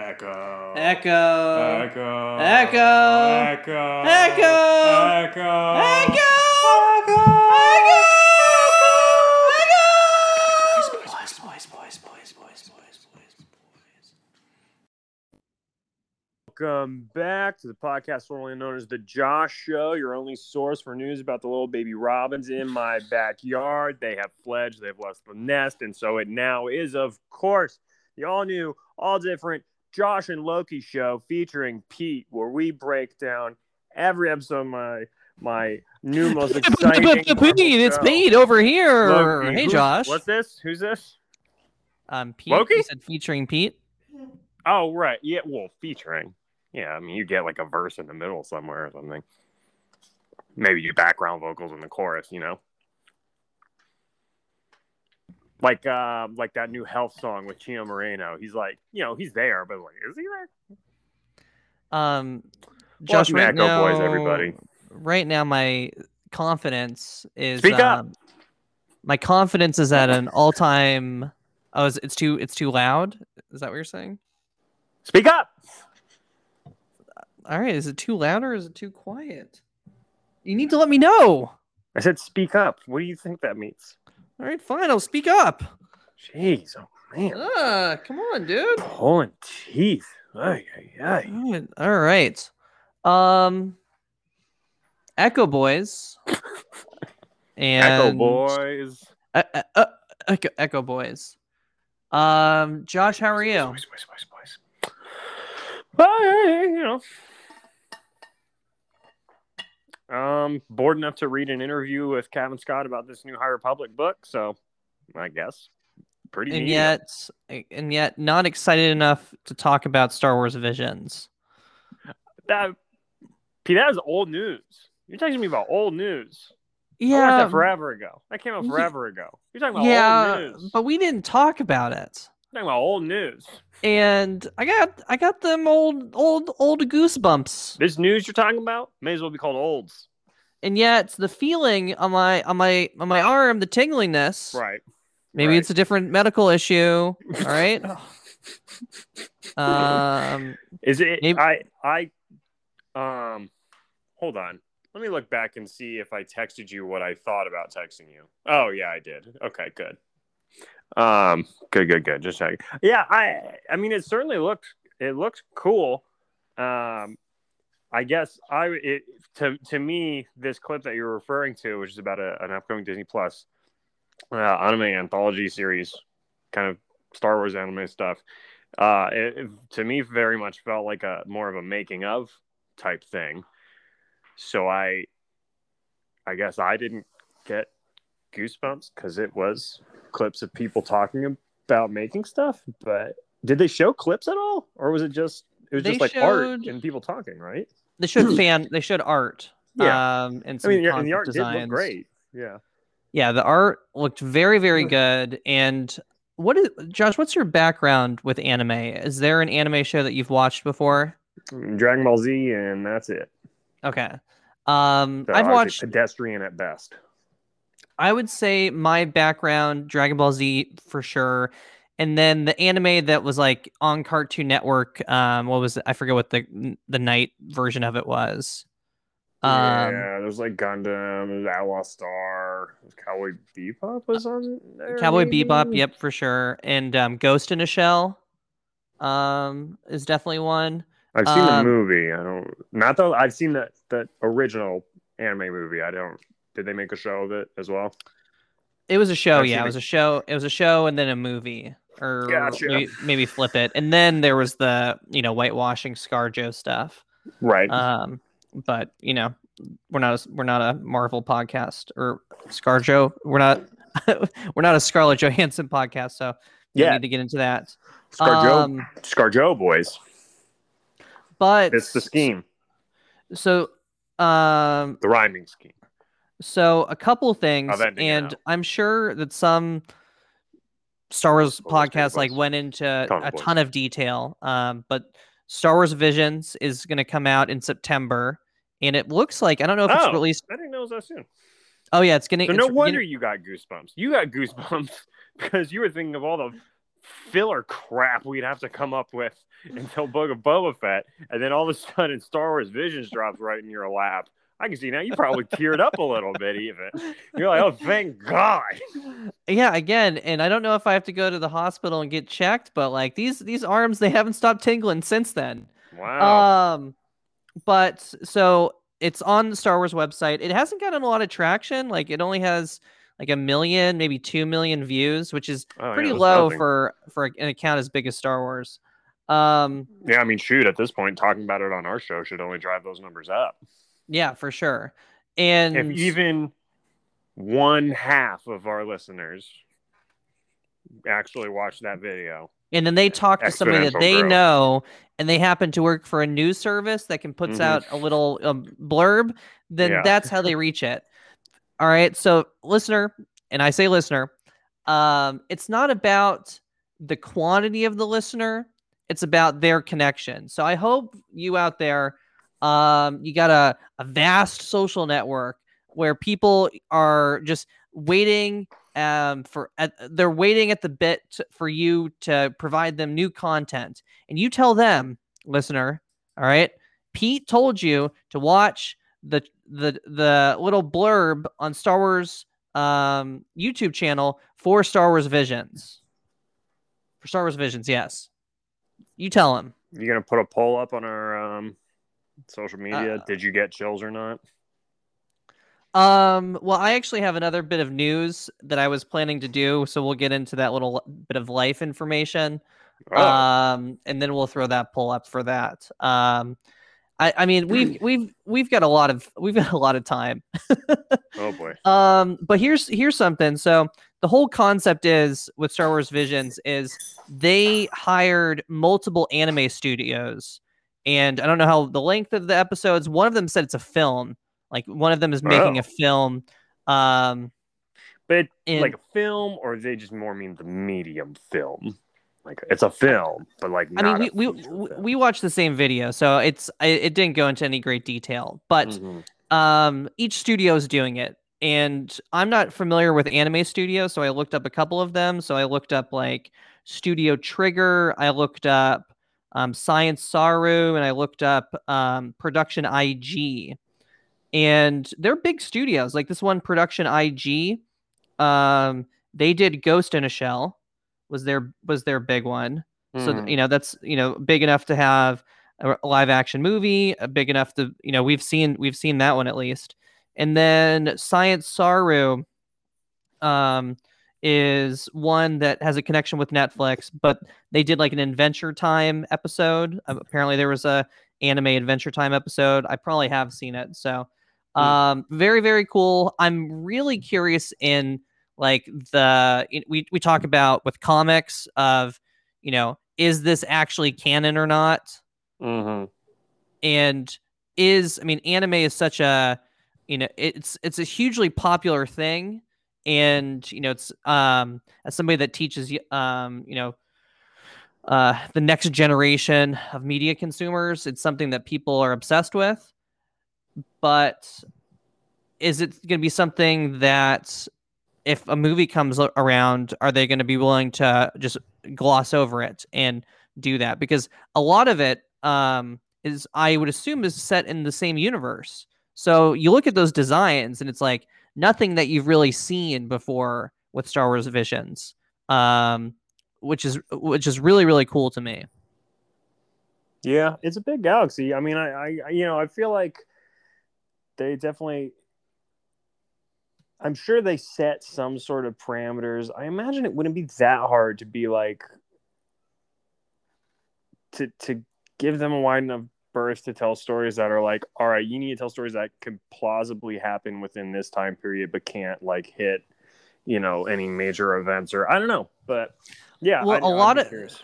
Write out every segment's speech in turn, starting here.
Echo. Echo. Echo. Echo. Echo. Echo. Echo. Echo. Boys, boys, boys, boys, boys, boys, boys. Welcome back to the podcast formerly known as the Josh Show, your only source for news about the little baby robins in my backyard. They have fledged, they've left the nest, and so it now is, of course, the all new, all different Josh and Loki show featuring Pete, where we break down every episode of my my new most exciting. Pete, it's show. Pete over here. Loki. Hey, Who's- Josh. What's this? Who's this? Um, Pete. Loki? You said featuring Pete. Oh, right. Yeah, well, featuring. Yeah, I mean, you get like a verse in the middle somewhere or something. Maybe you background vocals in the chorus, you know? Like uh, like that new health song with Chino Moreno. He's like, you know, he's there, but like, is he there? Um, Josh. Right now, Boys, everybody. Right now, my confidence is. Speak up. um, My confidence is at an all-time. Oh, is, it's too. It's too loud. Is that what you're saying? Speak up. All right. Is it too loud or is it too quiet? You need to let me know. I said speak up. What do you think that means? All right, fine. I'll speak up. Jeez, oh man. Ah, come on, dude. Pulling teeth. Ay, ay, ay. All right. All right. Um, Echo Boys. and Echo Boys. Uh, uh, uh, Echo, Echo Boys. Um, Josh, how are you? Boys, boys, boys, boys. Bye, you know. Um, bored enough to read an interview with Kevin Scott about this new High Republic book, so I guess pretty And neat. yet, and yet, not excited enough to talk about Star Wars Visions. that, Pete, that is old news. You're talking to me about old news. I Yeah, that forever ago. That came out forever ago. You're talking about yeah, old news. but we didn't talk about it. Talking about old news. And I got, I got them old, old, old goosebumps. This news you're talking about may as well be called olds. and yet the feeling on my on my on my arm the tinglingness. Right. maybe right. it's a different medical issue all right um Is it? Maybe- I I um. Hold on. Let me look back and see if I texted you what I thought about texting you. Oh yeah, I did. Okay, good. Um, good, good, good. Just checking. Yeah, I I mean, it certainly looked it looked cool. Um, I guess I it to to me this clip that you're referring to, which is about a, an upcoming Disney Plus uh, anime anthology series, kind of Star Wars anime stuff. Uh, it, it- to me, very much felt like a more of a making of type thing. So I, I guess I didn't get goosebumps because it was clips of people talking about making stuff. But did they show clips at all, or was it just it was They just like art and people talking, right? they showed fan they showed art Yeah. um and I some mean, and the concept art did designs. look great. Yeah. yeah the art looked very very good and what is josh what's your background with anime is there an anime show that you've watched before Dragon Ball Z, and that's it. okay um So i've I would watched pedestrian at best. I would say my background, Dragon Ball Z for sure. And then the anime that was like on Cartoon Network, um, what was it? I forget what the the night version of it was. Um, yeah, there's like Gundam, there's Outlaw Star, Cowboy Bebop was on there. Cowboy maybe? Bebop, yep, for sure. And um, Ghost in a Shell, um, is definitely one. I've seen the Um, movie. I don't. Not though. I've seen the the original anime movie. I don't. Did they make a show of it as well? It was a show, yeah. It was a show. It was a show, and then a movie, or Gotcha. maybe, maybe flip it. And then there was the you know whitewashing ScarJo stuff. Right. Um, but you know, we're not a, we're not a Marvel podcast or ScarJo. We're not we're not a Scarlett Johansson podcast, so we yeah. need to get into that. Scarjo. Um, Scarjo boys. but It's the scheme. So, um, The rhyming scheme. So a couple things, and. I'm sure that some Star Wars podcasts like went into of a ton of detail. Um, but Star Wars Visions is going to come out in September, and it looks like I don't know if Oh. it's released. I didn't know it was that soon. Oh yeah, it's going to. So no wonder you got goosebumps. You got goosebumps because you were thinking of all the filler crap we'd have to come up with until Book of Boba Fett, and then all of a sudden Star Wars Visions drops right in your lap. I can see now you probably teared up a little bit even. You're like, oh thank God. Yeah, again, and I don't know if I have to go to the hospital and get checked, but like these these arms they haven't stopped tingling since then. Wow. Um but so it's on the Star Wars website. It hasn't gotten a lot of traction. Like it only has like a million, maybe 2 million views, which is Oh, pretty that's low nothing. for for an account as big as Star Wars. Um yeah, I mean, shoot, at this point, talking about it on our show should only drive those numbers up. Yeah, for sure. And If even one half of our listeners actually watch that video, and then they talk to somebody that they growth. know and they happen to work for a news service that can puts Mhm. out a little um, blurb then Yeah. that's how they reach it all right so listener and i say listener um, it's not about the quantity of the listener it's about their connection so i hope you out there um, you got a, a vast social network where people are just waiting um, for at, they're waiting at the bit for you to provide them new content. And you tell them listener all right pete told you to watch the the the little blurb on star wars um youtube channel for star wars visions. For star wars visions yes. You tell him you're gonna put a poll up on our um, social media? Uh, Did you get chills or not? Um, well, I actually have another bit of news that I was planning to do, so we'll get into that little bit of life information. Oh, Um, and then we'll throw that poll up for that. Um, I, I mean, we've we've we've got a lot of we've got a lot of time. oh boy. Um, but here's here's something. So the whole concept is with Star Wars Visions is they hired multiple anime studios, and I don't know how the length of the episodes. One of them said it's a film. Like one of them is making Oh. a film. Um, But and like a film, or they just more mean the medium film? Like it's a film, but like I mean, we we we, we watched the same video, so it's I, it didn't go into any great detail, but. Mhm. um each studio is doing it and i'm not familiar with anime studios so i looked up a couple of them so i looked up like studio trigger i looked up um, science saru and i looked up um, production ig and they're big studios like this one production ig um, they did ghost in a shell was their was their big one so Mhm. you know that's you know big enough to have a live action movie, big enough to you know we've seen we've seen that one at least. And then Science Saru um is one that has a connection with Netflix, but they did like an Adventure Time episode. Uh, apparently there was a anime Adventure Time episode. I probably have seen it. So Hmm. um very very cool. I'm really curious in like the we we talk about with comics of you know is this actually canon or not Mhm. and is i mean anime is such a you know it's it's a hugely popular thing and you know it's um as somebody that teaches um you know uh the next generation of media consumers it's something that people are obsessed with but is it going to be something that if a movie comes around are they going to be willing to just gloss over it and do that because a lot of it um is I would assume is set in the same universe. So you look at those designs and it's like nothing that you've really seen before with Star Wars Visions. Um which is which is really really cool to me. Yeah, it's a big galaxy. I mean, I, I, you know, I feel like they definitely. I'm sure they set some sort of parameters. I imagine it wouldn't be that hard to be like to to give them a wide enough berth to tell stories that are like, all right, you need to tell stories that could plausibly happen within this time period, but can't like hit, you know, any major events or I don't know, but yeah, Well, I'd- a I'd lot of- curious.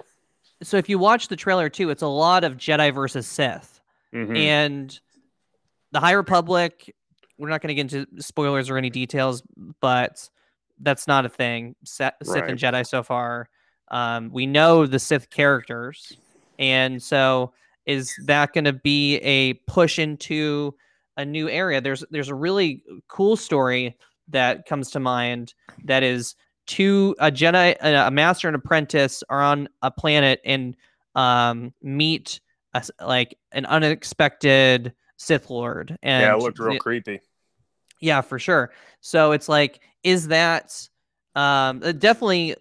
So if you watch the trailer too, it's a lot of Jedi versus Sith. Mhm. and the High Republic. We're not going to get into spoilers or any details, but that's not a thing. Sith Sith and Jedi so far. Um, we know the Sith characters, and so is that going to be a push into a new area? There's there's a really cool story that comes to mind that is two a Jedi, a, master and apprentice are on a planet and um meet a like an unexpected Sith Lord. And yeah, it looked real creepy. yeah, for sure. So it's like, is that um it definitely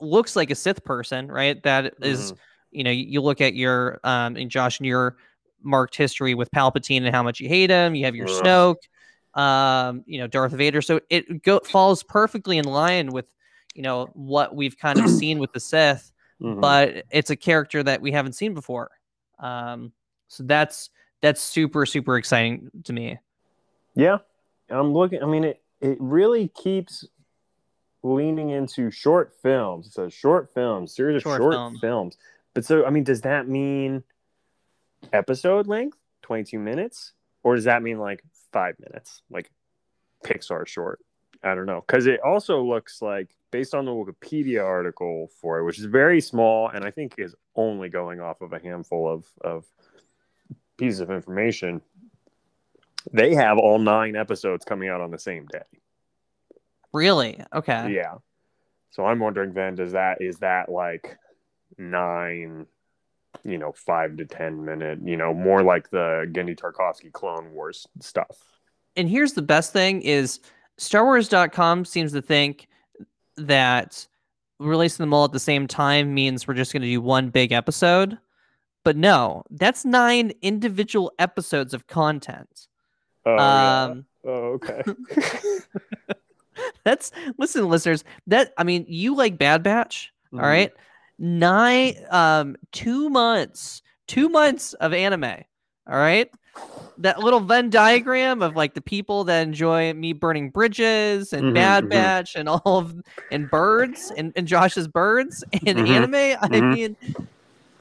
looks like a Sith person, right? That is, Mhm. You know, you you look at your um and Josh and your marked history with Palpatine and how much you hate him. You have your. Snoke, um, you know, Darth Vader. So it go falls perfectly in line with, you know, what we've kind of seen with the Sith, Mhm. but it's a character that we haven't seen before. Um, so that's that's super super exciting to me. Yeah, I'm looking. I mean, it it really keeps leaning into short films. Says short films, series of Short short, film. films. But so, I mean, does that mean episode length, 22 minutes, or does that mean like five minutes, like Pixar short? I don't know, because it also looks like based on the Wikipedia article for it, which is very small, and I think is only going off of a handful of of pieces of information they have all nine episodes coming out on the same day. Really? Okay. Yeah. So I'm wondering then, does that is that like nine, you know, five to ten minute, you know, more like the Genndy Tartakovsky Clone Wars stuff. and here's the best thing is starwars.com seems to think that releasing them all at the same time means we're just going to do one big episode but no that's nine individual episodes of content Oh, yeah. um oh okay. that's listen listeners that i mean you like bad batch Mhm. all right nine um two months two months of anime all right that little venn diagram of like the people that enjoy me burning bridges and Mhm, bad mhm. batch and all of and birds and, and josh's birds and Mhm, anime i mhm. mean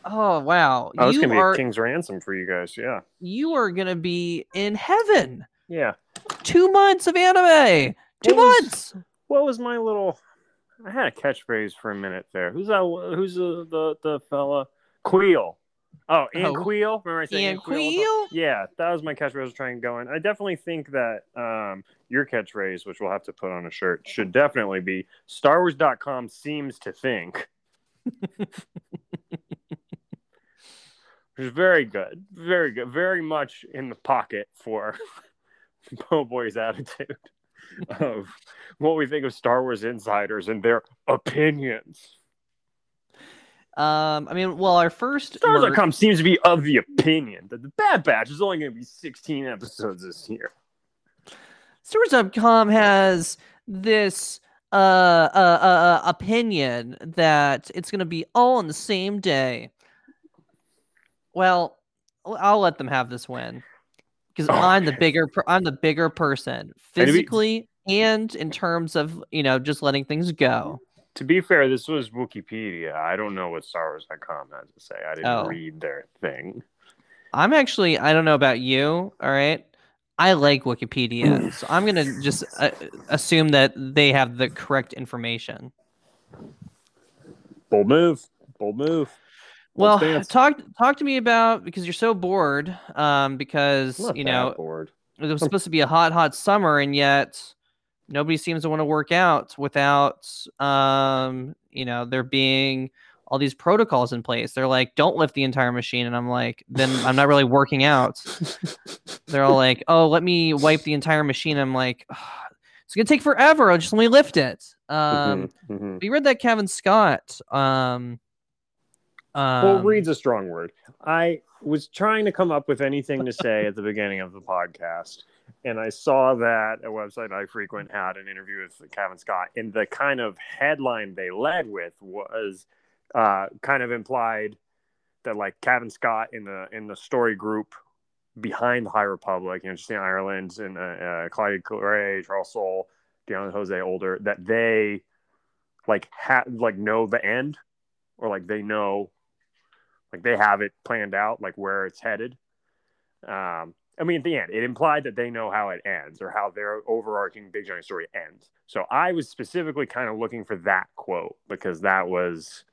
oh wow Oh, it's gonna be are a King's ransom for you guys. Yeah. you are gonna be in heaven Yeah. two months of anime two What was- months What was my little? I had a catchphrase for a minute there. Who's that? Who's the the, the fella? Queel. Oh, Ian Oh. Queel. Remember I said Ian Ian Queel? Queel? Yeah, that was my catchphrase I was trying to go in. I definitely think that um, your catchphrase, which we'll have to put on a shirt, should definitely be StarWars.com seems to think. Which is very good. Very good. Very much in the pocket for Po Boy's attitude of what we think of Star Wars insiders and their opinions. um i mean well our first merch- Stars.com seems to be of the opinion that the Bad Batch is only going to be 16 episodes this year. Stars.com has this uh, uh, uh, uh, opinion that it's going to be all on the same day. Well, I'll let them have this win because I'm the bigger I'm the bigger person And be- physically and in terms of you know just letting things go. To be fair, this was Wikipedia. I don't know what StarWars.com has to say. I didn't Oh. read their thing. I'm actually I don't know about you, all right. I like Wikipedia, so I'm gonna just uh, assume that they have the correct information. Bold move. Bold move. Well, stance. talk talk to me about because you're so bored. Um, because not you know bored. it was supposed to be a hot, hot summer, and yet nobody seems to want to work out without um, you know, there being all these protocols in place. They're like, don't lift the entire machine, and I'm like, then I'm not really working out. They're all like, oh, let me wipe the entire machine. I'm like, "Ugh, it's gonna take forever. Just let me lift it. Um, Mhm, mhm. we read that Kevin Scott. Um, Well, um, read's a strong word. I was trying to come up with anything to say at the beginning of the podcast, and I saw that a website I frequent had an interview with Kevin Scott, and the kind of headline they led with was uh, kind of implied that like Kevin Scott in the in the story group behind the High Republic, you know, Justina Ireland and uh, uh, Claudia Gray, Charles Soule, Daniel José Older, that they like ha- like know the end, or like they know like they have it planned out like where it's headed. Um i mean at the end it implied that they know how it ends or how their overarching big giant story ends. So i was specifically kind of looking for that quote because that was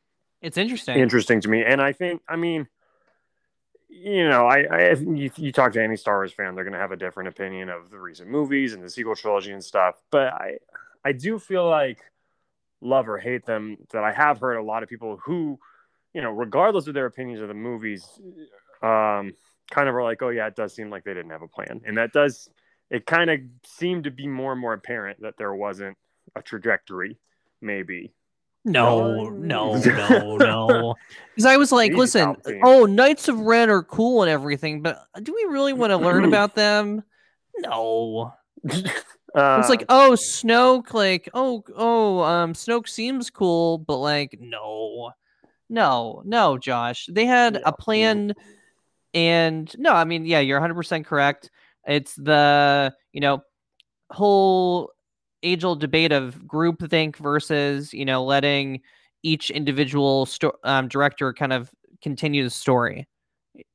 it's interesting. interesting to me. And i think i mean you know i, I you, you talk to any star wars fan they're going to have a different opinion of the recent movies and the sequel trilogy and stuff. But i i do feel like love or hate them, that I have heard a lot of people who, you know, regardless of their opinions of the movies, um, kind of are like, oh yeah, it does seem like they didn't have a plan, and that does. It kind of seemed to be more and more apparent that there wasn't a trajectory, maybe. No, no, no, no. Because I was like, Easy, listen, Palpatine. oh, Knights of Ren are cool and everything, but do we really want to learn about them? No. Uh, It's like, oh, Snoke, like, oh, oh, um, Snoke seems cool, but like, no, no, no, Josh. They had Yeah. a plan, and no, I mean, yeah, you're 100 percent correct. It's the you know whole age-old debate of groupthink versus you know letting each individual sto- um, director kind of continue the story,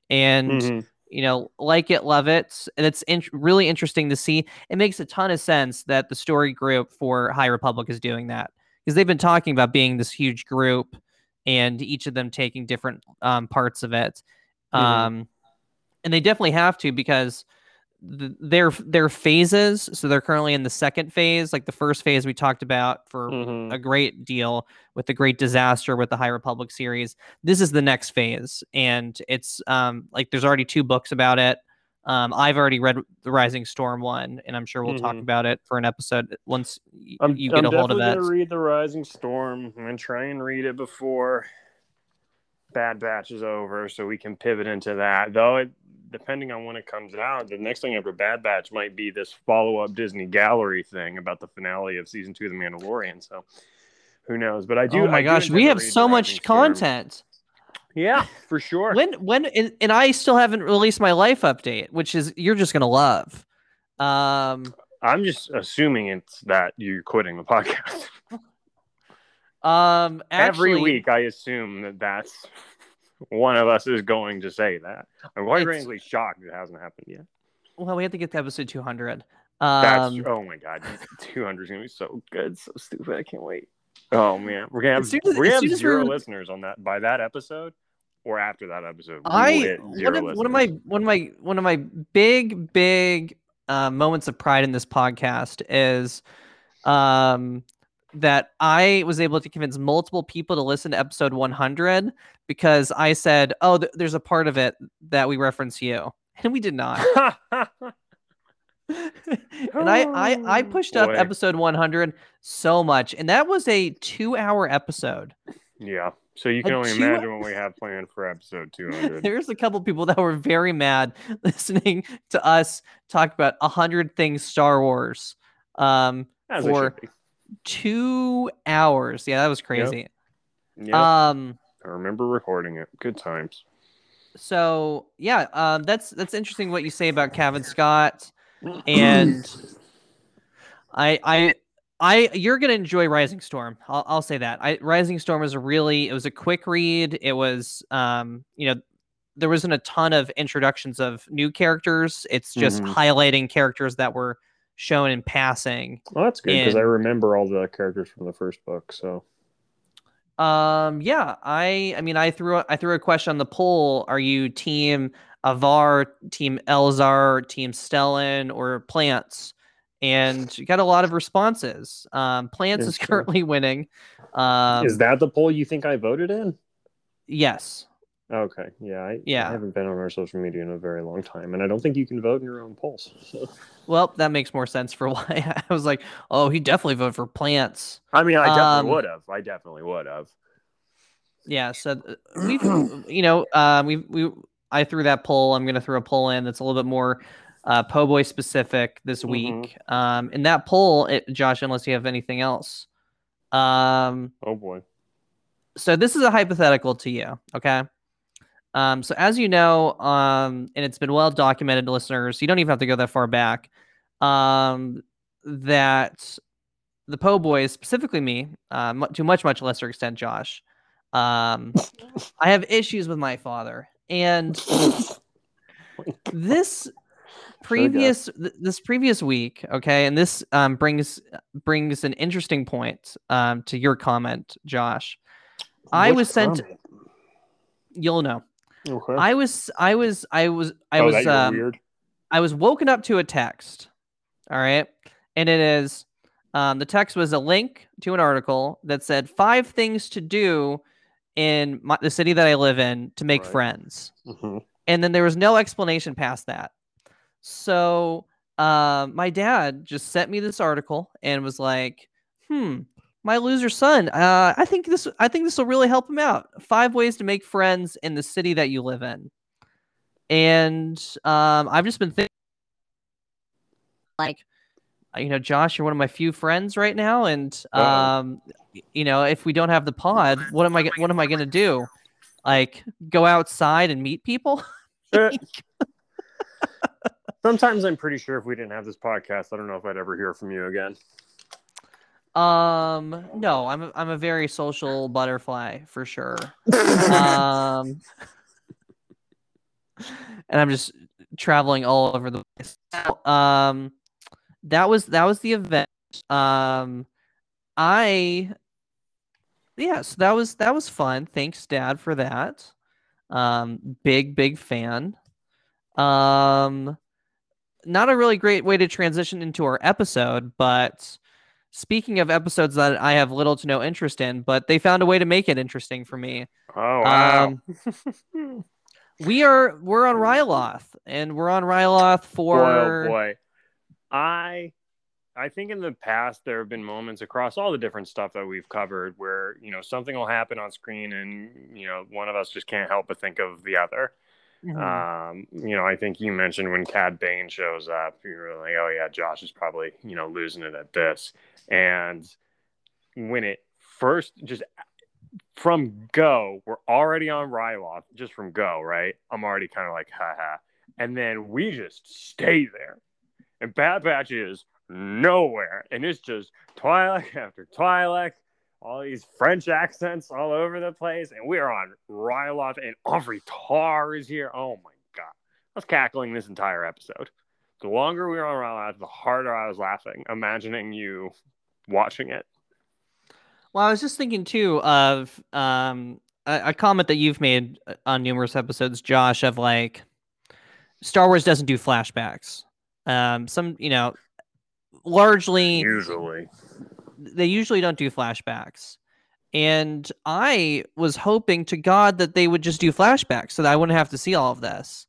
and mhm. you know, like it, love it. And it's in- really interesting to see. It makes a ton of sense that the story group for High Republic is doing that because they've been talking about being this huge group and each of them taking different um, parts of it. Mhm. Um, and they definitely have to because th- their their phases. So they're currently in the second phase. Like the first phase we talked about for Mhm. a great deal with the great disaster with the high republic series this is the next phase and it's um like there's already two books about it um i've already read the rising storm one and i'm sure we'll talk Mhm. about it for an episode once y- I'm, you get I'm a hold of that. I'm gonna read the Rising Storm. I'm try and read it before Bad Batch is over, so we can pivot into that. Though, it, depending on when it comes out, the next thing after Bad Batch might be this follow-up Disney Gallery thing about the finale of season two of The Mandalorian. So, who knows? But I do. oh my I gosh we have so much Storm. content Yeah, for sure. when when and, and i still haven't released my life update which is you're just gonna love um I'm just assuming it's that you're quitting the podcast. um actually, Every week, I assume that that's one of us is going to say that. I'm quite frankly shocked it hasn't happened yet. well we have to get to episode 200 That's um oh my god, 200 is gonna be so good, so stupid. I can't wait. Oh man, we're gonna have, As as- we're gonna have zero we're- listeners on that by that episode or after that episode. I one of, one of my one of my one of my big big uh, moments of pride in this podcast is um that I was able to convince multiple people to listen to episode 100 because I said, "Oh, th- there's a part of it that we reference you," and we did not. and I, I I pushed up boy. episode 100 so much, and that was a two-hour episode. yeah, so you can A only two- imagine what we have planned for episode 200. There's a couple people that were very mad listening to us talk about a hundred things Star Wars um, As for two hours. Yeah, that was crazy. Yep, Um, I remember recording it. Good times. so yeah, um, that's that's interesting what you say about Kevin Scott, and I I. I you're gonna enjoy Rising Storm. I'll, I'll say that. I Rising Storm was a really it was a quick read. It was um you know there wasn't a ton of introductions of new characters. It's just Mhm. highlighting characters that were shown in passing. Well, that's good because I remember all the characters from the first book. So Um, yeah, I I mean I threw a, I threw a question on the poll. Are you team Avar, team Elzar, team Stellan, or Plants? And you got a lot of responses. Um, Plants is currently winning. Um, is that the poll you think I voted in? yes. Okay, yeah, I, Yeah. I haven't been on our social media in a very long time, and I don't think you can vote in your own polls. So. Well, that makes more sense for why I was like, oh, he definitely voted for Plants. I mean, I definitely Um, would have. I definitely would have. Yeah, so we've you know um, we we I threw that poll. I'm gonna throw a poll in that's a little bit more uh, po' boy specific this Mhm. week. Um, in that poll, it, Josh, unless you have anything else, um, Oh boy. so this is a hypothetical to you, okay? Um, so as you know, um, and it's been well documented, listeners, you don't even have to go that far back. Um, that the Po Boys, specifically me, uh, to much much lesser extent, Josh, um, I have issues with my father, and this previous th- this previous week okay and this um brings brings an interesting point um to your comment josh i was sent comment? you'll know Okay. i was i was i was i oh, was um weird. i was woken up to a text all right and it is Um, the text was a link to an article that said five things to do in my, the city that I live in to make Right. friends. Mhm. And then there was no explanation past that. So um, my dad just sent me this article and was like, "Hmm, my loser son. Uh, I think this. I think this will really help him out. Five ways to make friends in the city that you live in." And um, I've just been thinking, like, uh, you know, Josh, you're one of my few friends right now, and um, you know, if we don't have the pod, what am I? What am I gonna do? Like, go outside and meet people? Sometimes I'm pretty sure if we didn't have this podcast, I don't know if I'd ever hear from you again. Um, no, I'm a, I'm a very social butterfly for sure. um, and I'm just traveling all over the place. Um, that was that was the event. Um, I yeah, so that was that was fun. Thanks, Dad, for that. Um, big big fan. Um, not a really great way to transition into our episode, but speaking of episodes that I have little to no interest in, but they found a way to make it interesting for me. Oh wow! Um, we are we're on Ryloth, and we're on Ryloth boy, for oh boy. I I think in the past there have been moments across all the different stuff that we've covered where you know something will happen on screen and you know one of us just can't help but think of the other. Mhm. Um, you know, I think you mentioned when Cad Bane shows up, you were like, "Oh yeah, Josh is probably you know losing it at this." And when it first just from go, we're already on Ryloth just from go, right? I'm already kind of like, haha. And then we just stay there. And Bad Batch is nowhere. And it's just Twi'lek after Twi'lek, all these French accents all over the place. And we're on Ryloth, and Orn Free Taa is here. Oh my God. I was cackling this entire episode. The longer we were on Ryloth, the harder I was laughing, imagining you watching it. Well, I was just thinking too of um, a, a comment that you've made on numerous episodes, Josh, of like Star Wars doesn't do flashbacks. Um, some, you know, largely Usually. They usually don't do flashbacks. And I was hoping to God that they would just do flashbacks so that I wouldn't have to see all of this.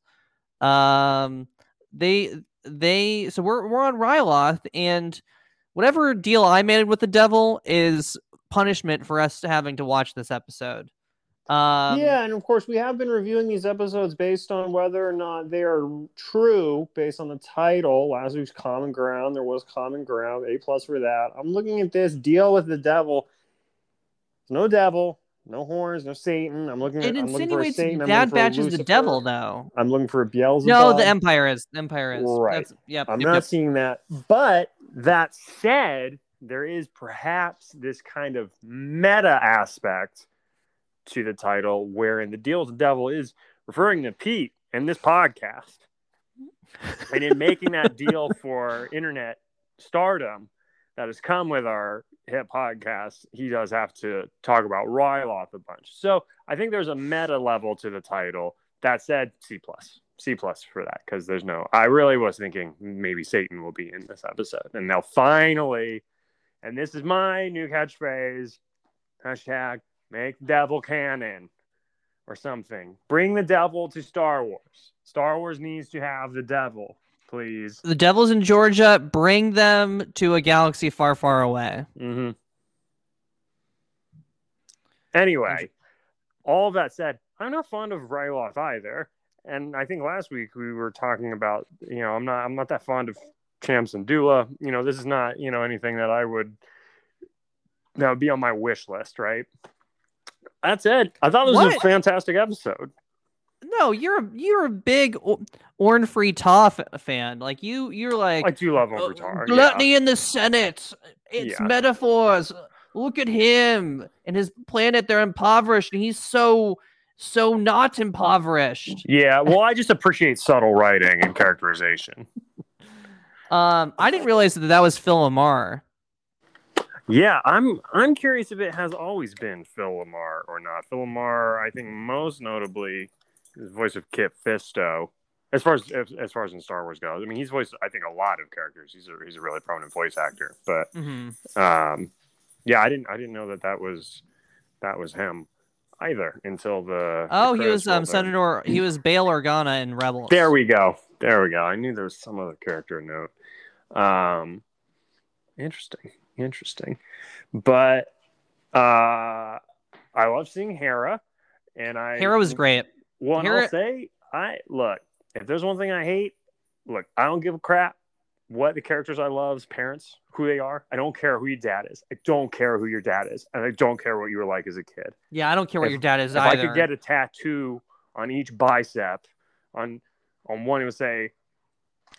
Um, they they so we're we're on Ryloth and whatever deal I made with the devil is punishment for us having to watch this episode. Um, yeah, and of course, we have been reviewing these episodes based on whether or not they are true, based on the title. Last week's Common Ground, there was Common Ground, A plus for that. I'm looking at this deal with the devil. No devil, no horns, no Satan. I'm looking. It at, I'm looking for a insinuates. I'm Bad looking for Batch is the devil, though. I'm looking for a Beelzebub. No, the Empire is. The Empire is. Right. That's, yep. I'm yep, not yep. seeing that. But that said, there is perhaps this kind of meta aspect to the title wherein the deal with the devil is referring to Pete and this podcast. and in making that deal for internet stardom that has come with our hit podcast, he does have to talk about Ryloth a bunch. So I think there's a meta level to the title. That said, C plus. C plus for that because there's no. I really was thinking maybe Satan will be in this episode, and they'll finally. And this is my new catchphrase: hashtag make devil canon, or something. Bring the devil to Star Wars. Star Wars needs to have the devil, please. The devil's in Georgia. Bring them to a galaxy far, far away. Mm-hmm. Anyway, all that said, I'm not fond of Ryloth either. And I think last week we were talking about, you know, I'm not I'm not that fond of Cham Syndulla. You know, this is not, you know, anything that I would that would be on my wish list, right? That it. I thought this was a fantastic episode. No, you're a you're a big Orn Free Taa fan. Like you, you're like I do love uh, Overtar. gluttony in the Senate. It's Yeah. metaphors. Look at him and his planet. They're impoverished, and he's so so not impoverished. Yeah, well, I just appreciate subtle writing and characterization. Um, I didn't realize that that was Phil LaMarr. Yeah, I'm I'm curious if it has always been Phil LaMarr or not. Phil LaMarr, I think most notably, is the voice of Kit Fisto as far as, as as far as in Star Wars goes. I mean, he's voiced I think a lot of characters. He's a he's a really prominent voice actor. But Mhm. um, yeah, I didn't I didn't know that that was that was him either until the. Oh, the he was um. Senator. He was Bail Organa in Rebels. There we go. There we go. I knew there was some other character note. Um, interesting, interesting. But uh, I love seeing Hera, and I Hera was great. Well, Hera- I'll say, I look. If there's one thing I hate, look, I don't give a crap what the characters I love's parents, who they are. I don't care who your dad is. I don't care who your dad is, and I don't care what you were like as a kid. Yeah, I don't care what If- your dad is if either. I could get a tattoo on each bicep, on on one it would say,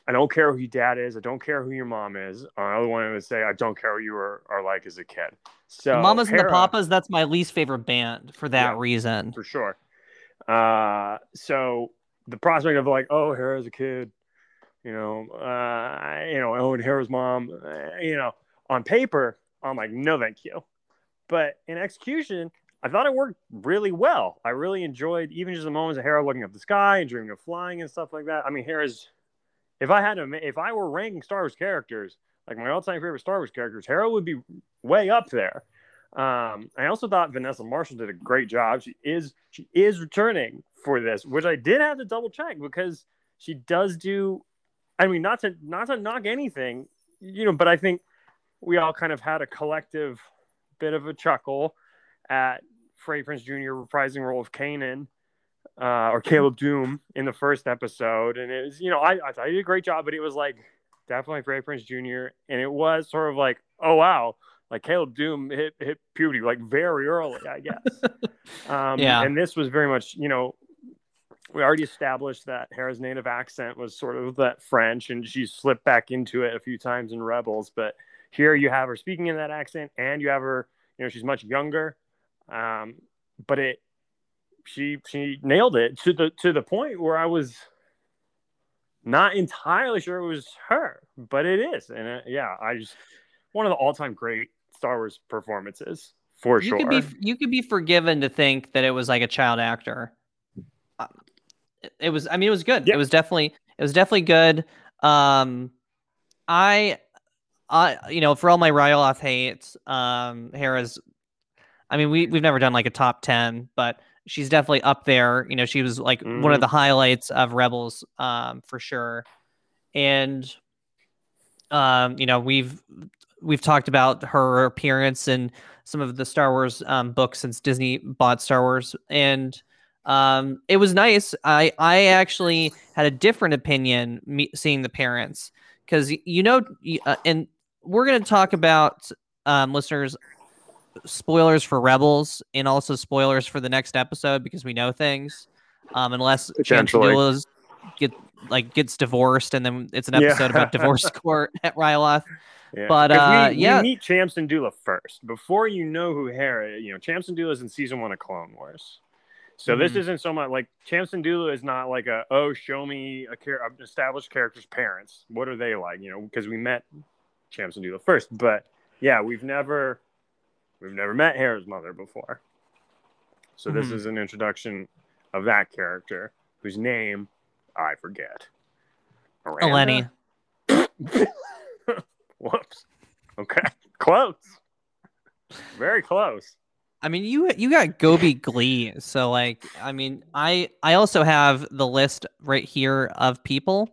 "I don't care who your dad is. I don't care who your mom is." On the other one would say, "I don't care who you were are like as a kid." So the Mamas and the Papas. That's my least favorite band for that Yeah. reason. for sure. Uh, so the prospect of like, oh, Hera's a kid, you know, uh, you know, oh, and Hera's mom, uh, you know, on paper, I'm like, no, thank you. But in execution, I thought it worked really well. I really enjoyed even just the moments of Hera looking up the sky and dreaming of flying and stuff like that. I mean, Hera's. If I had to, if I were ranking Star Wars characters, like my all-time favorite Star Wars characters, Hera would be way up there. Um, I also thought Vanessa Marshall did a great job. She is she is returning for this, which I did have to double check because she does do. I mean, not to not to knock anything, you know, but I think we all kind of had a collective bit of a chuckle at Freddie Prinze Jr. reprising role of Kanan uh, or Caleb Dume in the first episode, and it was you know I I thought he did a great job, but it was like definitely Freddie Prinze Jr. and it was sort of like oh wow like Caleb Dume hit hit puberty like very early, I guess. um, Yeah. And this was very much, you know, we already established that Hera's native accent was sort of that French, and she slipped back into it a few times in Rebels. But here you have her speaking in that accent, and you have her, you know, she's much younger. Um, but it, she she nailed it to the to the point where I was not entirely sure it was her, but it is, and uh, yeah, I just one of the all time great Star Wars performances for you sure. could be you could be forgiven to think that it was like a child actor. Uh, it- It was. I mean, it was good. Yeah. It was definitely. It was definitely good. Um, I, I, you know, for all my Ryloth hates, um, Hera's. I mean, we we've never done like a top ten, but she's definitely up there. You know, she was like one Mhm. of the highlights of Rebels, um, for sure. And, um, you know, we've we've talked about her appearance in some of the Star Wars um, books since Disney bought Star Wars, and um, it was nice. I I actually had a different opinion me, seeing the parents because you know, uh, and we're gonna talk about um, listeners spoilers for Rebels and also spoilers for the next episode because we know things. Um, unless. Chancellor get like gets divorced and then it's an Yeah. episode about divorce court at Ryloth. Yeah. But, uh, we, yeah. we meet Cham Syndulla first before you know who Hera. You know, Cham Syndulla is in season one of Clone Wars, so this Mhm. isn't so much like Cham Syndulla is not like a oh show me a char- established character's parents. What are they like? You know, because we met Cham Syndulla first, but yeah, we've never we've never met Hera's mother before. So this Mhm. is an introduction of that character whose name I forget. Miranda? Eleni. Whoops. Okay. Close. Very close. I mean, you you got Gobi Glie, so like, I mean, I I also have the list right here of people.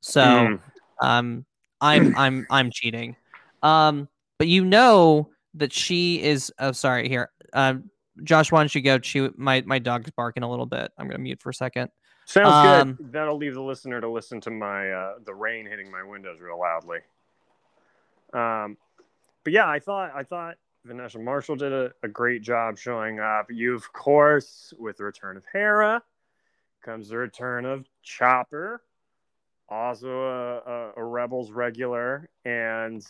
So, Mm. um, I'm I'm I'm cheating. Um, but you know that she is. Oh, sorry. Here, um, Josh, why don't you go? Chew. My my dog's barking a little bit. I'm gonna mute for a second. Sounds Um, good. That'll leave the listener to listen to my uh, the rain hitting my windows real loudly. Um, but yeah, I thought I thought Vanessa Marshall did a, a great job showing up. You, of course, with the return of Hera, comes the return of Chopper, also a, a, a Rebels regular, and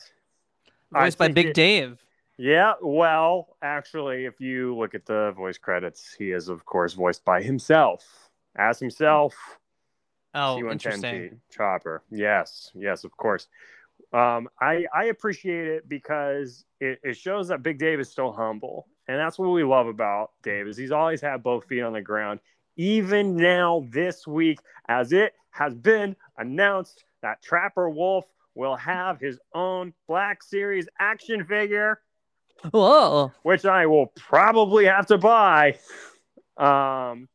Voiced by Big it- Dave. Yeah, well, actually, if you look at the voice credits, he is, of course, voiced by himself, as himself. Oh, C-110T, interesting. Chopper. Yes, yes, of course. Um, I I appreciate it because it, it shows that Big Dave is still humble, and that's what we love about Dave. Is he's always had both feet on the ground, even now this week, as it has been announced that Trapper Wolf will have his own Black Series action figure, Whoa. which I will probably have to buy. Um,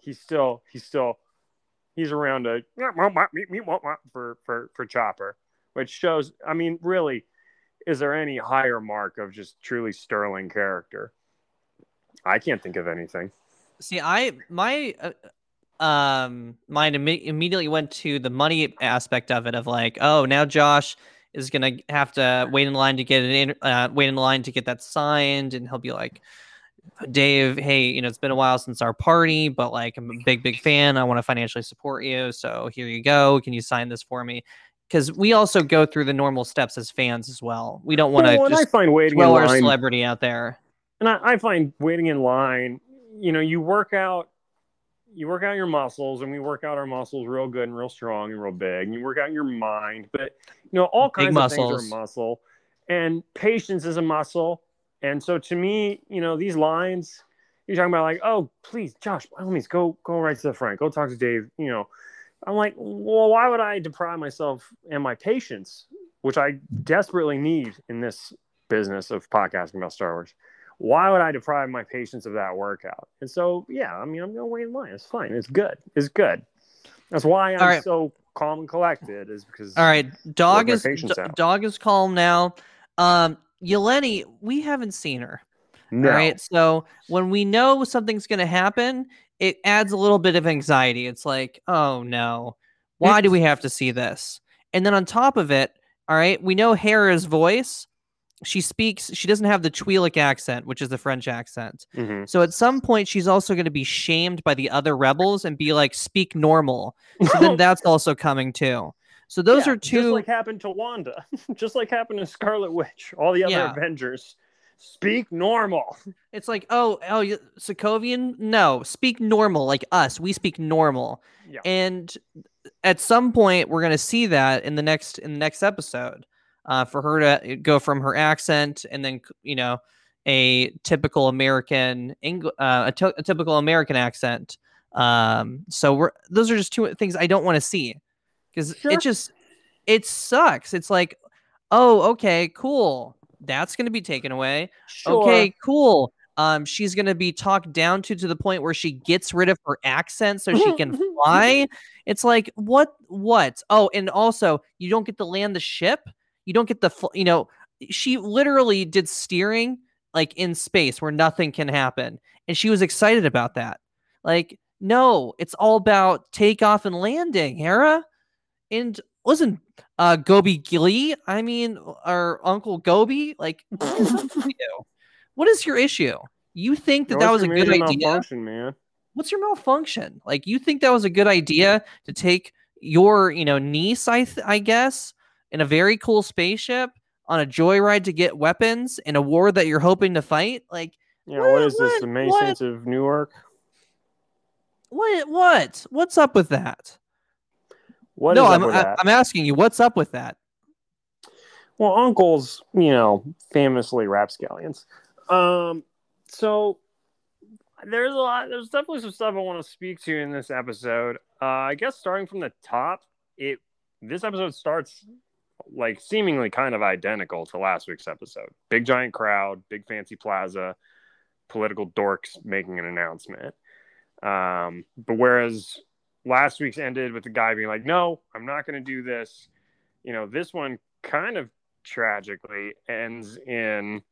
he's still he's still he's around a for for for Chopper, which shows. I mean, really, is there any higher mark of just truly sterling character? I can't think of anything. See, I my uh, um mind imme- immediately went to the money aspect of it of like, oh, now Josh is gonna have to wait in line to get it in, uh, wait in line to get that signed, and he'll be like, Dave, hey, you know, it's been a while since our party, but like, I'm a big, big fan. I want to financially support you, so here you go. Can you sign this for me? Because we also go through the normal steps as fans as well. We don't want to Well, I find waiting in throw our line celebrity out there. and I, I find waiting in line you know you work out you work out your muscles and we work out our muscles real good and real strong and real big and you work out your mind but you know all Big kinds of things muscles. are muscle and patience is a muscle and so to me you know these lines you're talking about like oh please josh by all means go go right to the front go talk to dave you know i'm like well why would i deprive myself and my patience which i desperately need in this business of podcasting about star wars why would I deprive my patients of that workout? And so, yeah, I mean, I'm going to wait in line. It's fine. It's good. It's good. That's why I'm right. so calm and collected, is because All right, dog is out. dog is calm now. Um, Eleni, we haven't seen her. no, All right, so when we know something's going to happen, it adds a little bit of anxiety. It's like, oh no, why do we have to see this? And then on top of it, all right, we know Hera's voice. She speaks. She doesn't have the Twi'lek accent, which is the French accent. Mhm. So at some point, she's also going to be shamed by the other rebels and be like, "Speak normal." So then that's also coming too. So those Yeah, are two. Just like happened to Wanda, just like happened to Scarlet Witch, all the other Yeah. Avengers. Speak normal. It's like, oh, oh, you- Sokovian? No, speak normal, like us. We speak normal. Yeah. And at some point, we're gonna see that in the next in the next episode, uh, for her to go from her accent and then you know a typical American Eng- uh, a, typical American accent. Um, so we're those are just two things I don't want to see because Sure. it just it sucks. It's like, oh, okay, cool. That's gonna be taken away Sure. okay, cool. Um, she's gonna be talked down to to the point where she gets rid of her accent so she can fly. It's like what? What? Oh, and also you don't get to land the ship. You don't get the, you know, she literally did steering like in space where nothing can happen, and she was excited about that. Like, no, it's all about takeoff and landing, Hera. And listen, uh, Gobi Glie, I mean, our Uncle Gobi, like, what is up with you? What is your issue? You think that that was a good idea? Malfunction, man. What's your malfunction? Like, you think that was a good idea to take your, you know, niece, I, th- I guess, in a very cool spaceship on a joyride to get weapons in a war that you're hoping to fight? Like, Yeah, what What- is this? The? Saints of Newark? what? What? What's up with that? What no, I'm I? I'm asking you, what's up with that? Well, uncles, you know, famously rapscallions. Um, so there's a lot. There's definitely some stuff I want to speak to in this episode. Uh, I guess starting from the top, it this episode starts like seemingly kind of identical to last week's episode. Big giant crowd, big fancy plaza, political dorks making an announcement. Um, but whereas last week's ended with the guy being like, "No, I'm not going to do this," you know, this one kind of tragically ends in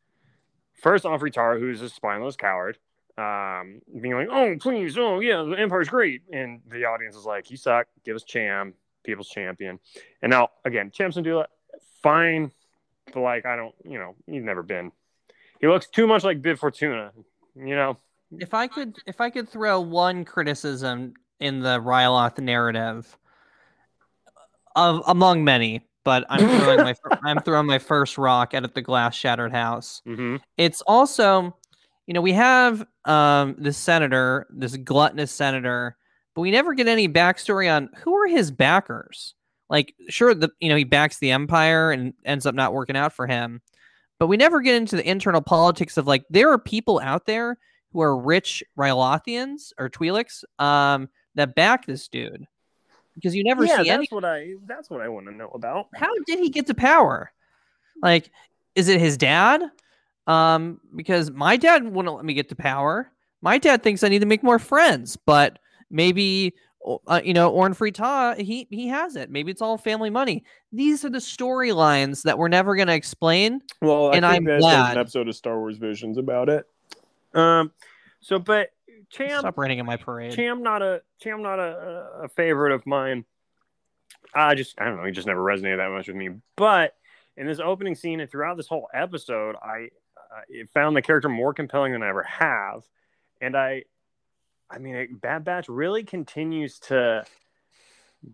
first Humphrey Tara, who's a spineless coward, um, being like, "Oh, please, oh yeah, the Empire's great," and the audience is like, "You suck. Give us Cham, people's champion." And now again, Cham Syndulla, fine, but like I don't, you know, he's never been. He looks too much like Bib Fortuna, you know. If I could, if I could throw one criticism in the Ryloth narrative, of among many, but I'm throwing my I'm throwing my first rock out of the glass shattered house. Mm-hmm. It's also, you know, we have um this senator, this gluttonous senator, but we never get any backstory on who are his backers. Like, sure, the you know he backs the empire and ends up not working out for him, but we never get into the internal politics of like there are people out there who are rich Rylothians or Twi'leks um, that back this dude because you never yeah, see that's any. what I that's what I want to know about. How did he get to power? Like, is it his dad? Um, because my dad wouldn't let me get to power. My dad thinks I need to make more friends, but maybe uh, you know, Orn Free Taa, he he has it. Maybe it's all family money. These are the storylines that we're never going to explain. Well, I And think I'm that glad. an episode of Star Wars Visions about it. Um, so but Cham Stop raining in my parade. Cham not a Cham not a, a favorite of mine. I just I don't know. He just never resonated that much with me. But in this opening scene and throughout this whole episode, I uh, found the character more compelling than I ever have, and I, I mean, Bad Batch really continues to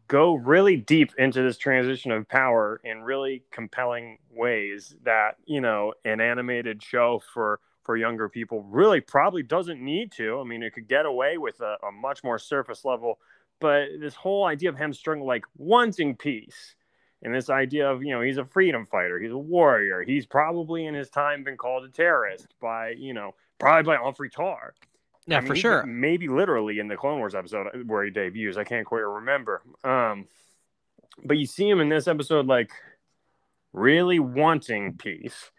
go really deep into this transition of power in really compelling ways that you know an animated show for for younger people really probably doesn't need to. I mean it could get away with a, a much more surface level but this whole idea of him struggling like wanting peace and this idea of you know he's a freedom fighter he's a warrior he's probably in his time been called a terrorist by you know probably by Humphrey Tar yeah, I mean, for sure. Maybe literally in the Clone Wars episode where he debuts. I can't quite remember. Um, but you see him in this episode, like really wanting peace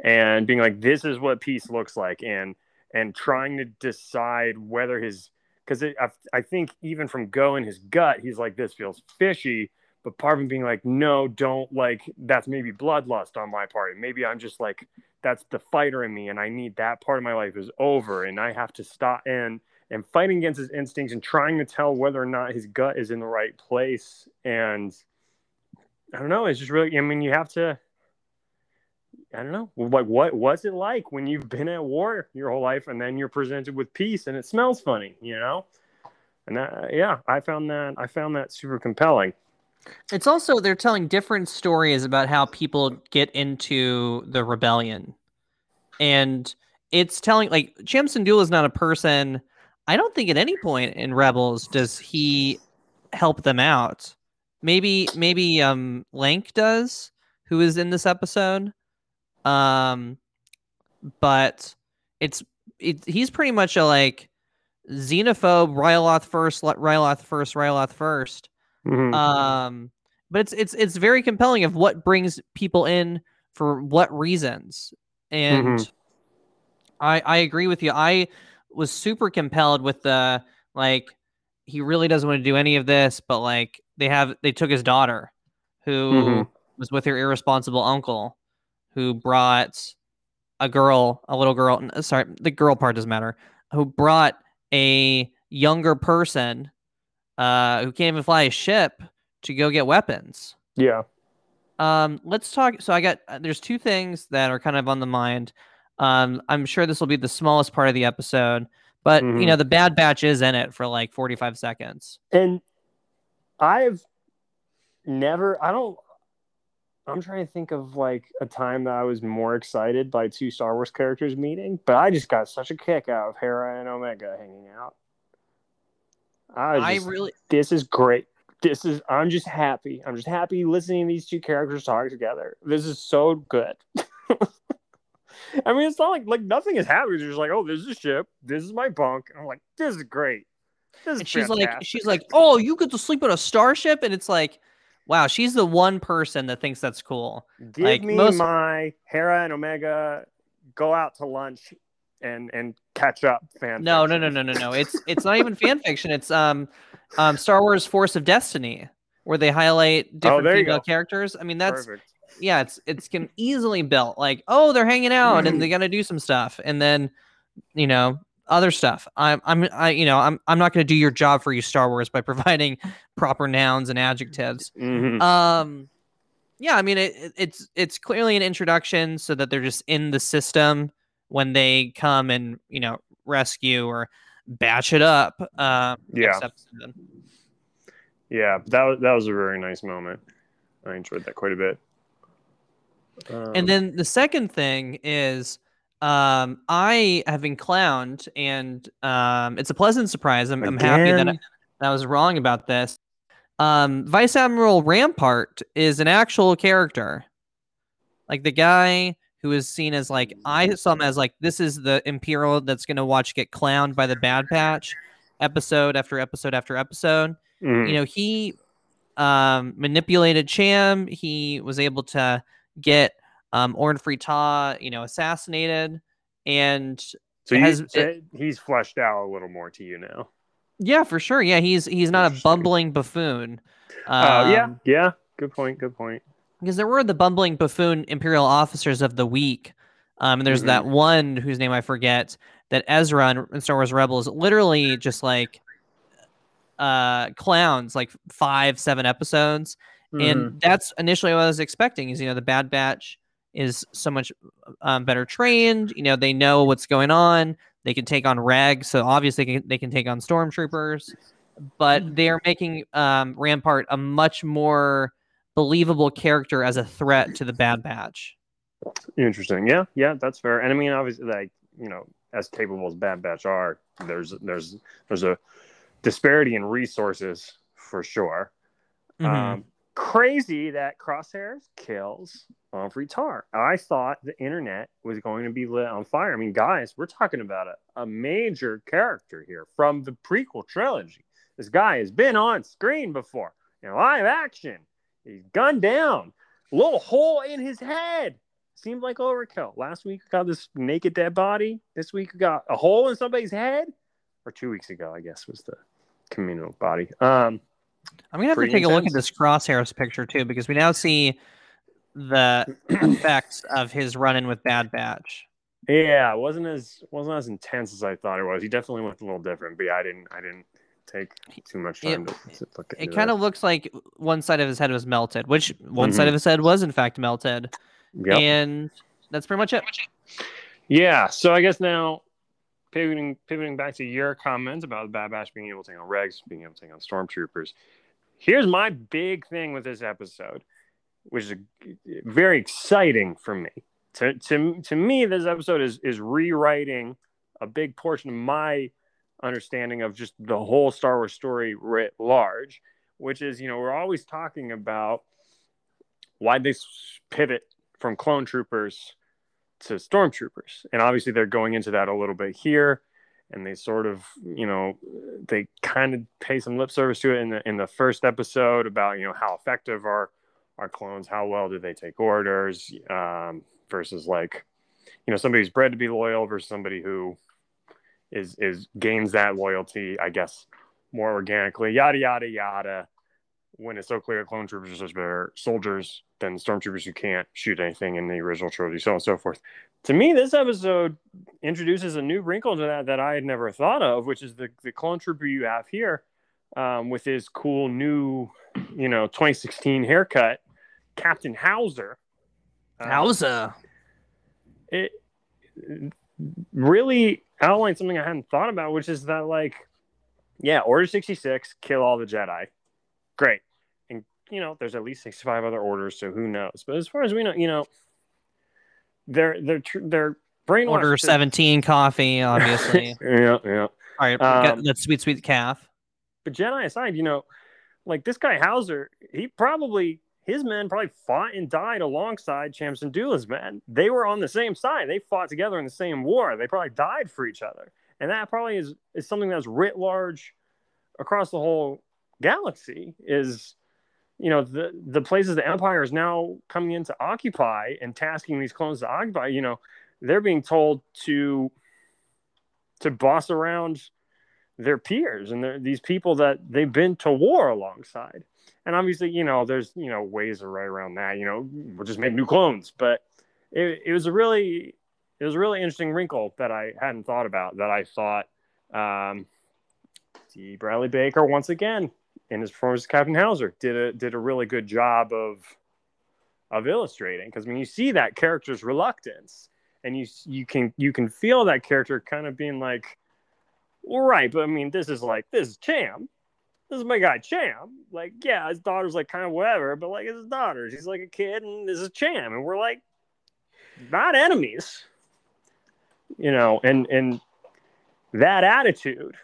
and being like, "This is what peace looks like," and and trying to decide whether his because I, I think even from go in his gut, he's like, "This feels fishy." But part of him being like, "No, don't like that's maybe bloodlust on my part. Maybe I'm just like." That's the fighter in me and i need that part of my life is over and i have to stop and and fighting against his instincts and trying to tell whether or not his gut is in the right place. And i don't know it's just really i mean you have to i don't know like what was it like when you've been at war your whole life and then you're presented with peace and it smells funny you know? And that, yeah i found that i found that super compelling It's also they're telling different stories about how people get into the rebellion, and it's telling like Cham Syndulla is not a person. I don't think at any point in Rebels does he help them out. Maybe maybe um Lank does, who is in this episode. Um, but it's it, he's pretty much a like xenophobe. Ryloth first, Ryloth first, Ryloth first. Mhm. Um, but it's it's it's very compelling of what brings people in for what reasons, and Mhm. I I agree with you. I was super compelled with the like he really doesn't want to do any of this, but like they have they took his daughter, who Mhm. was with her irresponsible uncle, who brought a girl, a little girl. Sorry, the girl part doesn't matter. Who brought a younger person, uh, who can't even fly a ship to go get weapons. yeah Um, let's talk. So I got uh, there's two things that are kind of on the mind. Um, I'm sure this will be the smallest part of the episode, but you Mhm. know the Bad Batch is in it for like 45 seconds. And I've never, I don't, I'm trying to think of like a time that I was more excited by two Star Wars characters meeting, but I just got such a kick out of Hera and Omega hanging out. I, was I really, this is great. This is, I'm just happy. I'm just happy listening to these two characters talk together. This is so good. I mean, it's not like like nothing is happening. It's just like, oh, this is a ship. This is my bunk. I'm like, this is great. This is and she's like, she's like, oh, you get to sleep on a starship, and it's like, wow, she's the one person that thinks that's cool. Give Like, me most- my Hera and Omega go out to lunch and and catch up. Fan. No, no, fiction. no, no, no, no. It's it's not even fan fiction. It's um, um, Star Wars Force of Destiny, where they highlight different Oh, female go. characters. I mean, that's Perfect. yeah, it's it's can easily built like, oh, they're hanging out and they're gonna do some stuff, and then you know other stuff. I'm I'm I you know I'm I'm not gonna do your job for you, Star Wars, by providing proper nouns and adjectives. Mhm. Um, yeah, I mean it- it's it's clearly an introduction so that they're just in the system when they come and you know rescue or batch it up. Uh, Yeah. Yeah, that was that was a very nice moment. I enjoyed that quite a bit. Um, And then the second thing is um, I have been clowned, and um, it's a pleasant surprise. I'm, I'm happy that I, that I was wrong about this. Um, Vice Admiral Rampart is an actual character, like the guy who is seen as like I saw him as like this is the Imperial that's gonna watch get clowned by the Bad Batch, episode after episode after episode. Mhm. You know, he um manipulated Cham, he was able to get um Orn Free Taa, you know, assassinated. And so it you, has- so he's fleshed out a little more to you now. yeah, for sure. Yeah, he's he's not a bumbling buffoon. Oh yeah, Um, yeah. Good point. Good point. Because there were the bumbling buffoon imperial officers of the week um and there's that one whose name i forget that ezra in, in star wars rebels literally just like uh clowns like five seven episodes. Mm-hmm. and that's initially what i was expecting is you know the bad batch is so much um, better trained you know they know what's going on they can take on reg so obviously they can, they can take on stormtroopers but they are making um, rampart a much more believable character as a threat to the bad batch Interesting. Yeah, yeah, that's fair. And I mean, obviously, like you know, as capable as Bad Batch are, there's there's there's a disparity in resources for sure. Mhm. Um, crazy that Crosshairs kills Humphrey Tar. I thought the internet was going to be lit on fire. I mean, guys, we're talking about a, a major character here from the prequel trilogy. This guy has been on screen before in live action. He's gunned down, little hole in his head. Seemed like overkill. Last week we got this naked dead body. This week we got a hole in somebody's head. Or two weeks ago, I guess, was the communal body. Um, i'm gonna have to take a look at intense. this crosshairs picture too because we now see the effects of his run-in with bad batch Yeah, it wasn't as wasn't as intense as I thought it was. He definitely looked a little different, but yeah, I didn't I didn't take too much time to, to look at it kind of looks like one side of his head was melted which one Mhm. side of his head was in fact melted Yep. and that's pretty much it Yeah, so I guess now pivoting pivoting back to your comments about Bad Batch being able to take on Regs, being able to take on Stormtroopers. Here's my big thing with this episode, which is very exciting for me. To to to me, this episode is is rewriting a big portion of my understanding of just the whole Star Wars story writ large, which is you know we're always talking about why they pivot from clone troopers to stormtroopers. And obviously they're going into that a little bit here and they sort of you know they kind of pay some lip service to it in the in the first episode about you know how effective are our clones how well do they take orders um, versus like you know somebody who's bred to be loyal versus somebody who is is gains that loyalty i guess more organically yada yada yada when it's so clear clone troopers are better soldiers than stormtroopers who can't shoot anything in the original trilogy so on and so forth to me, this episode introduces a new wrinkle to that that I had never thought of, which is the, the clone trooper you have here um, with his cool new, you know, 2016 haircut, Captain Howzer. Um, Howzer. it really outlined something I hadn't thought about, which is that, like, yeah, Order 66, kill all the Jedi. Great. And, you know, there's at least 65 other orders, so who knows? But as far as we know, you know, they're, they're, tr- they're brainwashed. Order 17 coffee, obviously. yeah, yeah. All right, Um, that sweet, sweet calf. But Jedi aside, you know, like this guy Howzer, he probably his men probably fought and died alongside Cham Syndulla's men. They were on the same side. They fought together in the same war. They probably died for each other. And that probably is is something that's writ large across the whole galaxy is you know the the places the empire is now coming in to occupy and tasking these clones to occupy you know they're being told to to boss around their peers and these people that they've been to war alongside. And obviously, you know, there's you know ways to right around that. You know, we'll just make new clones. But it, it was a really it was a really interesting wrinkle that I hadn't thought about. That I thought um, D. Bradley Baker once again in his performance as Captain Howzer did a did a really good job of of illustrating because when you see that character's reluctance and you you can you can feel that character kind of being like well, right, but I mean, this is like this is Cham. This is my guy Cham. Like, yeah, his daughter's like kind of whatever, but like his daughter. She's like a kid, and this is Cham, and we're like not enemies, you know. And and that attitude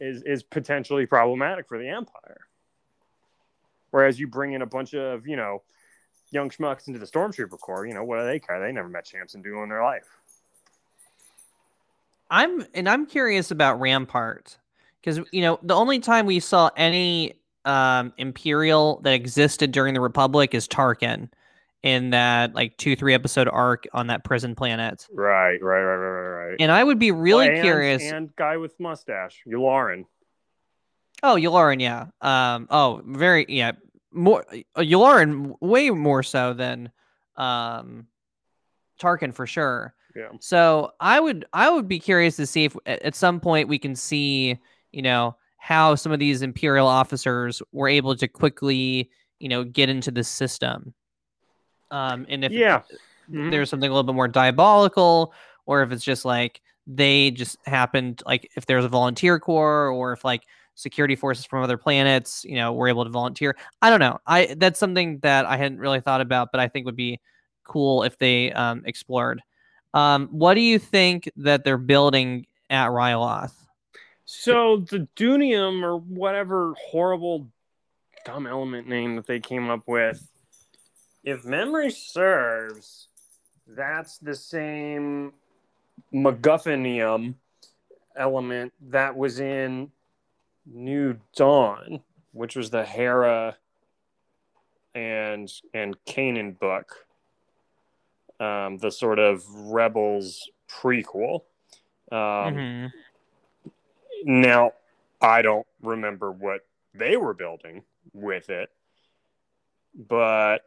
is is potentially problematic for the Empire. Whereas you bring in a bunch of you know young schmucks into the Stormtrooper Corps, you know, what do they care? They never met Cham Syndulla in their life. I'm and I'm curious about Rampart because you know the only time we saw any um, Imperial that existed during the Republic is Tarkin in that like two three episode arc on that prison planet. Right, right, right, right, right. And I would be really Oh, and- curious. And guy with mustache, Yularen. Oh, Yularen, yeah. Um, oh, very, yeah. More uh, Yularen, way more so than um, Tarkin for sure. Yeah. So I would, I would be curious to see if at some point we can see, you know, how some of these Imperial officers were able to quickly, you know, get into the system. Um, and if Yeah. Mhm. there's something a little bit more diabolical, or if it's just like they just happened, like if there's a volunteer corps, or if like security forces from other planets, you know, were able to volunteer. I don't know. I that's something that I hadn't really thought about, but I think would be cool if they um, explored. Um, what do you think that they're building at Ryloth? So the Doonium or whatever horrible dumb element name that they came up with, if memory serves, that's the same MacGuffinium element that was in New Dawn, which was the Hera and and Kanan book, um, the sort of Rebels prequel. Um, Mhm. Now, I don't remember what they were building with it, but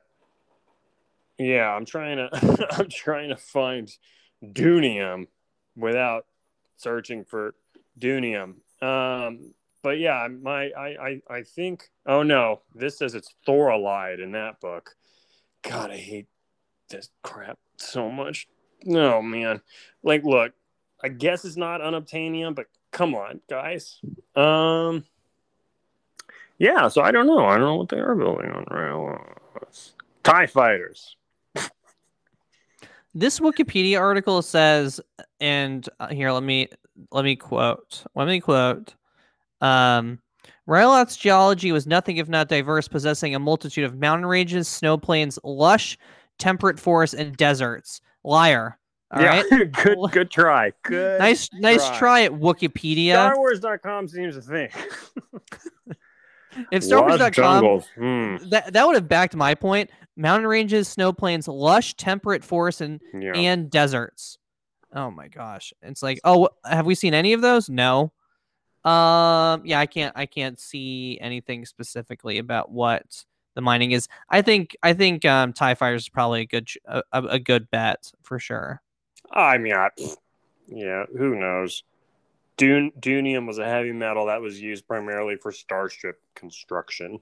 yeah, I'm trying to I'm trying to find Doonium without searching for Doonium. Um, but yeah, my I, I I think oh no, this says it's Thorilide in that book. God, I hate this crap so much. No man, like look, I guess it's not unobtainium, but come on, guys. Um, yeah. So I don't know. I don't know what they are building on rails. Tie fighters. This Wikipedia article says, and uh, here let me let me quote. Let me quote. Um, Ryloth's geology was nothing if not diverse, possessing a multitude of mountain ranges, snow plains, lush, temperate forests, and deserts. Liar. All right. good. Good try. Good. Nice, nice try at Wikipedia. StarWars.com seems to think. If Lush StarWars.com, jungles. Hmm. that that would have backed my point. Mountain ranges, snow plains, lush, temperate forests, and Yeah. and deserts. Oh my gosh. It's like, oh, have we seen any of those? No. Um, yeah, I can't I can't see anything specifically about what the mining is. I think I think um TIE fighters is probably a good a, a a good bet for sure. I mean, I, yeah, who knows? Dun- Doonium was a heavy metal that was used primarily for starship construction.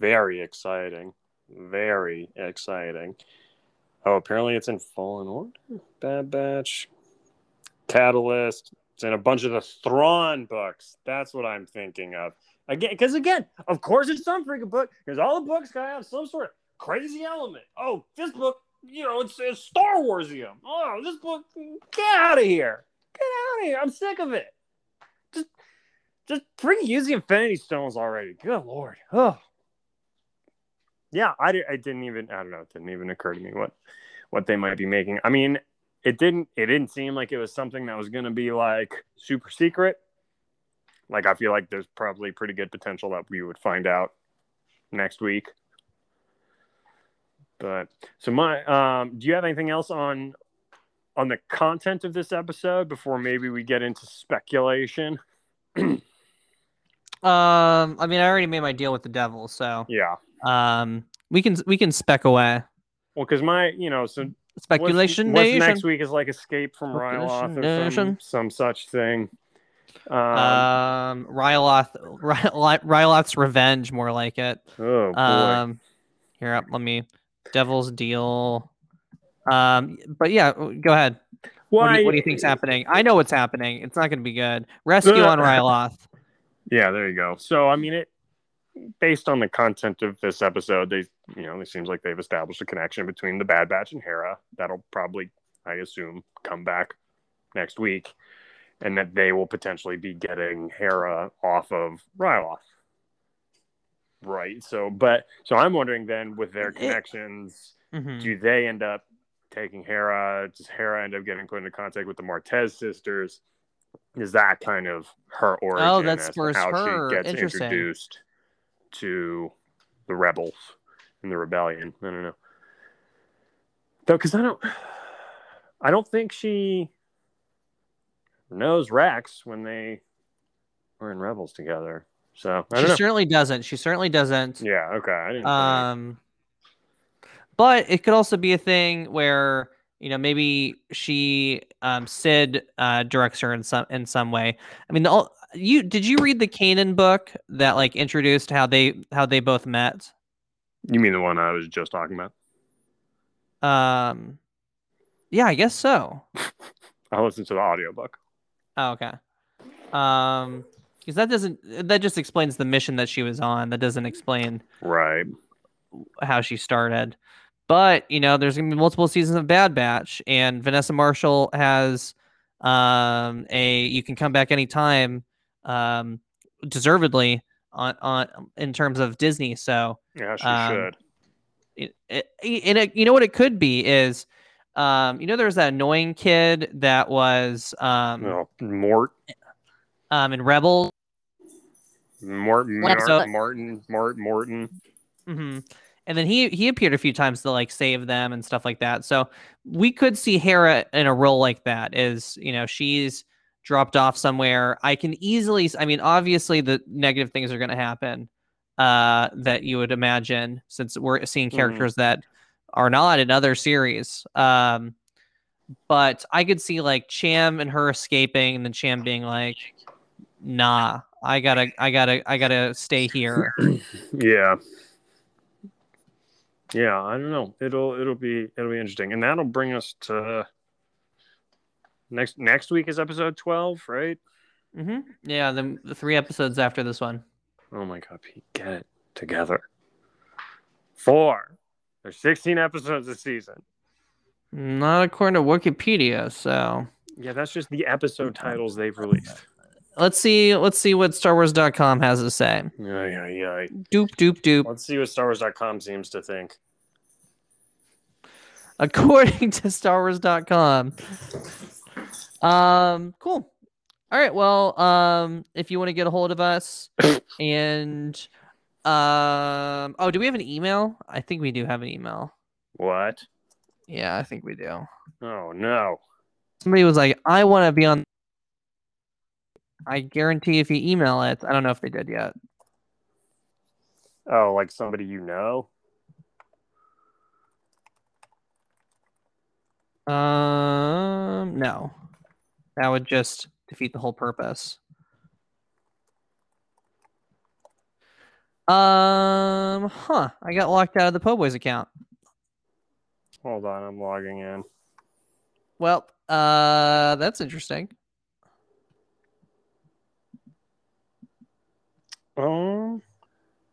Very exciting. Very exciting. Oh, apparently it's in Fallen Order. Bad Batch. Catalyst. It's in a bunch of the Thrawn books. That's what I'm thinking of. Again, because again, of course it's some freaking book, because all the books gotta have some sort of crazy element. Oh, this book, you know, it's, it's Star Warsium. Oh, this book, get out of here. Get out of here. I'm sick of it. Just just freaking use the Infinity Stones already. Good lord. Oh. Yeah, I, I didn't even I don't know, it didn't even occur to me what what they might be making. I mean, it didn't it didn't seem like it was something that was gonna be like super secret. Like I feel like there's probably pretty good potential that we would find out next week. But so my um do you have anything else on on the content of this episode before maybe we get into speculation? Um, I mean, I already made my deal with the devil, so Yeah. um, we can we can spec away. Well, because my, you know, so Speculation what's, nation. next week is like Escape from Ryloth or some, some such thing. Um, Um, Ryloth, Ry- Ryloth's revenge, more like it. oh boy. Um, here, up, let me. Devil's deal. Um, but yeah, go ahead. What, do you, what do you think's happening? I know what's happening. It's not going to be good. Rescue on Ryloth. Yeah, there you go. So I mean, it based on the content of this episode, they you know it seems like they've established a connection between the Bad Batch and Hera. That'll probably, I assume, come back next week, and that they will potentially be getting Hera off of Ryloth. Right. So, but so I'm wondering then with their connections, Mhm. do they end up taking Hera? Does Hera end up getting put into contact with the Martez sisters? Is that kind of her origin? Oh, that spurs how her. she gets introduced to the rebels and the rebellion. I don't know. Though, because I don't, I don't think she knows Rex when they were in rebels together. So She know. certainly doesn't. She certainly doesn't. Yeah. Okay. Um, but it could also be a thing where you know maybe she um Cid uh directs her in some in some way. I mean, the, you did you read the Kanan book that like introduced how they how they both met? you mean the one I was just talking about? Um, yeah, I guess so. I listened to the audiobook. Oh, okay. Um, because that doesn't that just explains the mission that she was on. That doesn't explain Right. how she started. But you know, there's gonna be multiple seasons of Bad Batch, and Vanessa Marshall has um a you can come back anytime, um, deservedly on on in terms of Disney. So Yeah, she Um, should. it, it, and it, you know what it could be is, um, you know, there's that annoying kid that was um, No, Mort, um in Rebels. Mort, Mort, So- Martin, Mort, Morton. hmm And then he he appeared a few times to like save them and stuff like that. So we could see Hera in a role like that. Is you know she's dropped off somewhere. I can easily. I mean, obviously the negative things are going to happen uh, that you would imagine since we're seeing Mhm. characters that are not in other series. Um, but I could see like Cham and her escaping, and then Cham being like, "Nah, I gotta, I gotta, I gotta stay here." Yeah. Yeah, I don't know. It'll it'll be it'll be interesting, and that'll bring us to next next week is episode twelve, right? Mm-hmm. Yeah, the, the three episodes after this one. Oh my god, Pete, get it together. Four. There's 16 episodes a season. Not according to Wikipedia. So Yeah, that's just the episode titles they've released. Let's see. Let's see what StarWars.com has to say. Yeah, yeah, yeah. Doop doop doop. Let's see what StarWars.com seems to think. According to StarWars.com. Um. Cool. All right. Well. Um. If you want to get a hold of us, and um. Oh, do we have an email? I think we do have an email. What? Yeah, I think we do. Oh no. Somebody was like, "I want to be on." I guarantee if you email it, I don't know if they did yet. Oh, like somebody you know? Um, no, that would just defeat the whole purpose. Um, huh? I got locked out of the Po' Boys account. Hold on, I'm logging in. Well, uh, that's interesting. Um,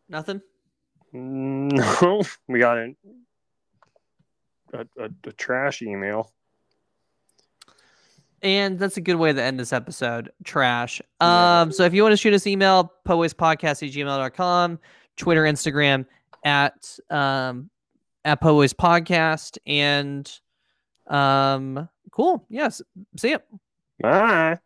Nothing. no, we got an, a, a, a trash email. And that's a good way to end this episode. Trash. Um, so if you want to shoot us email, poespodcast at gmail.com, Twitter, Instagram at um at Poes Podcast. And um cool. Yes. See ya. Bye.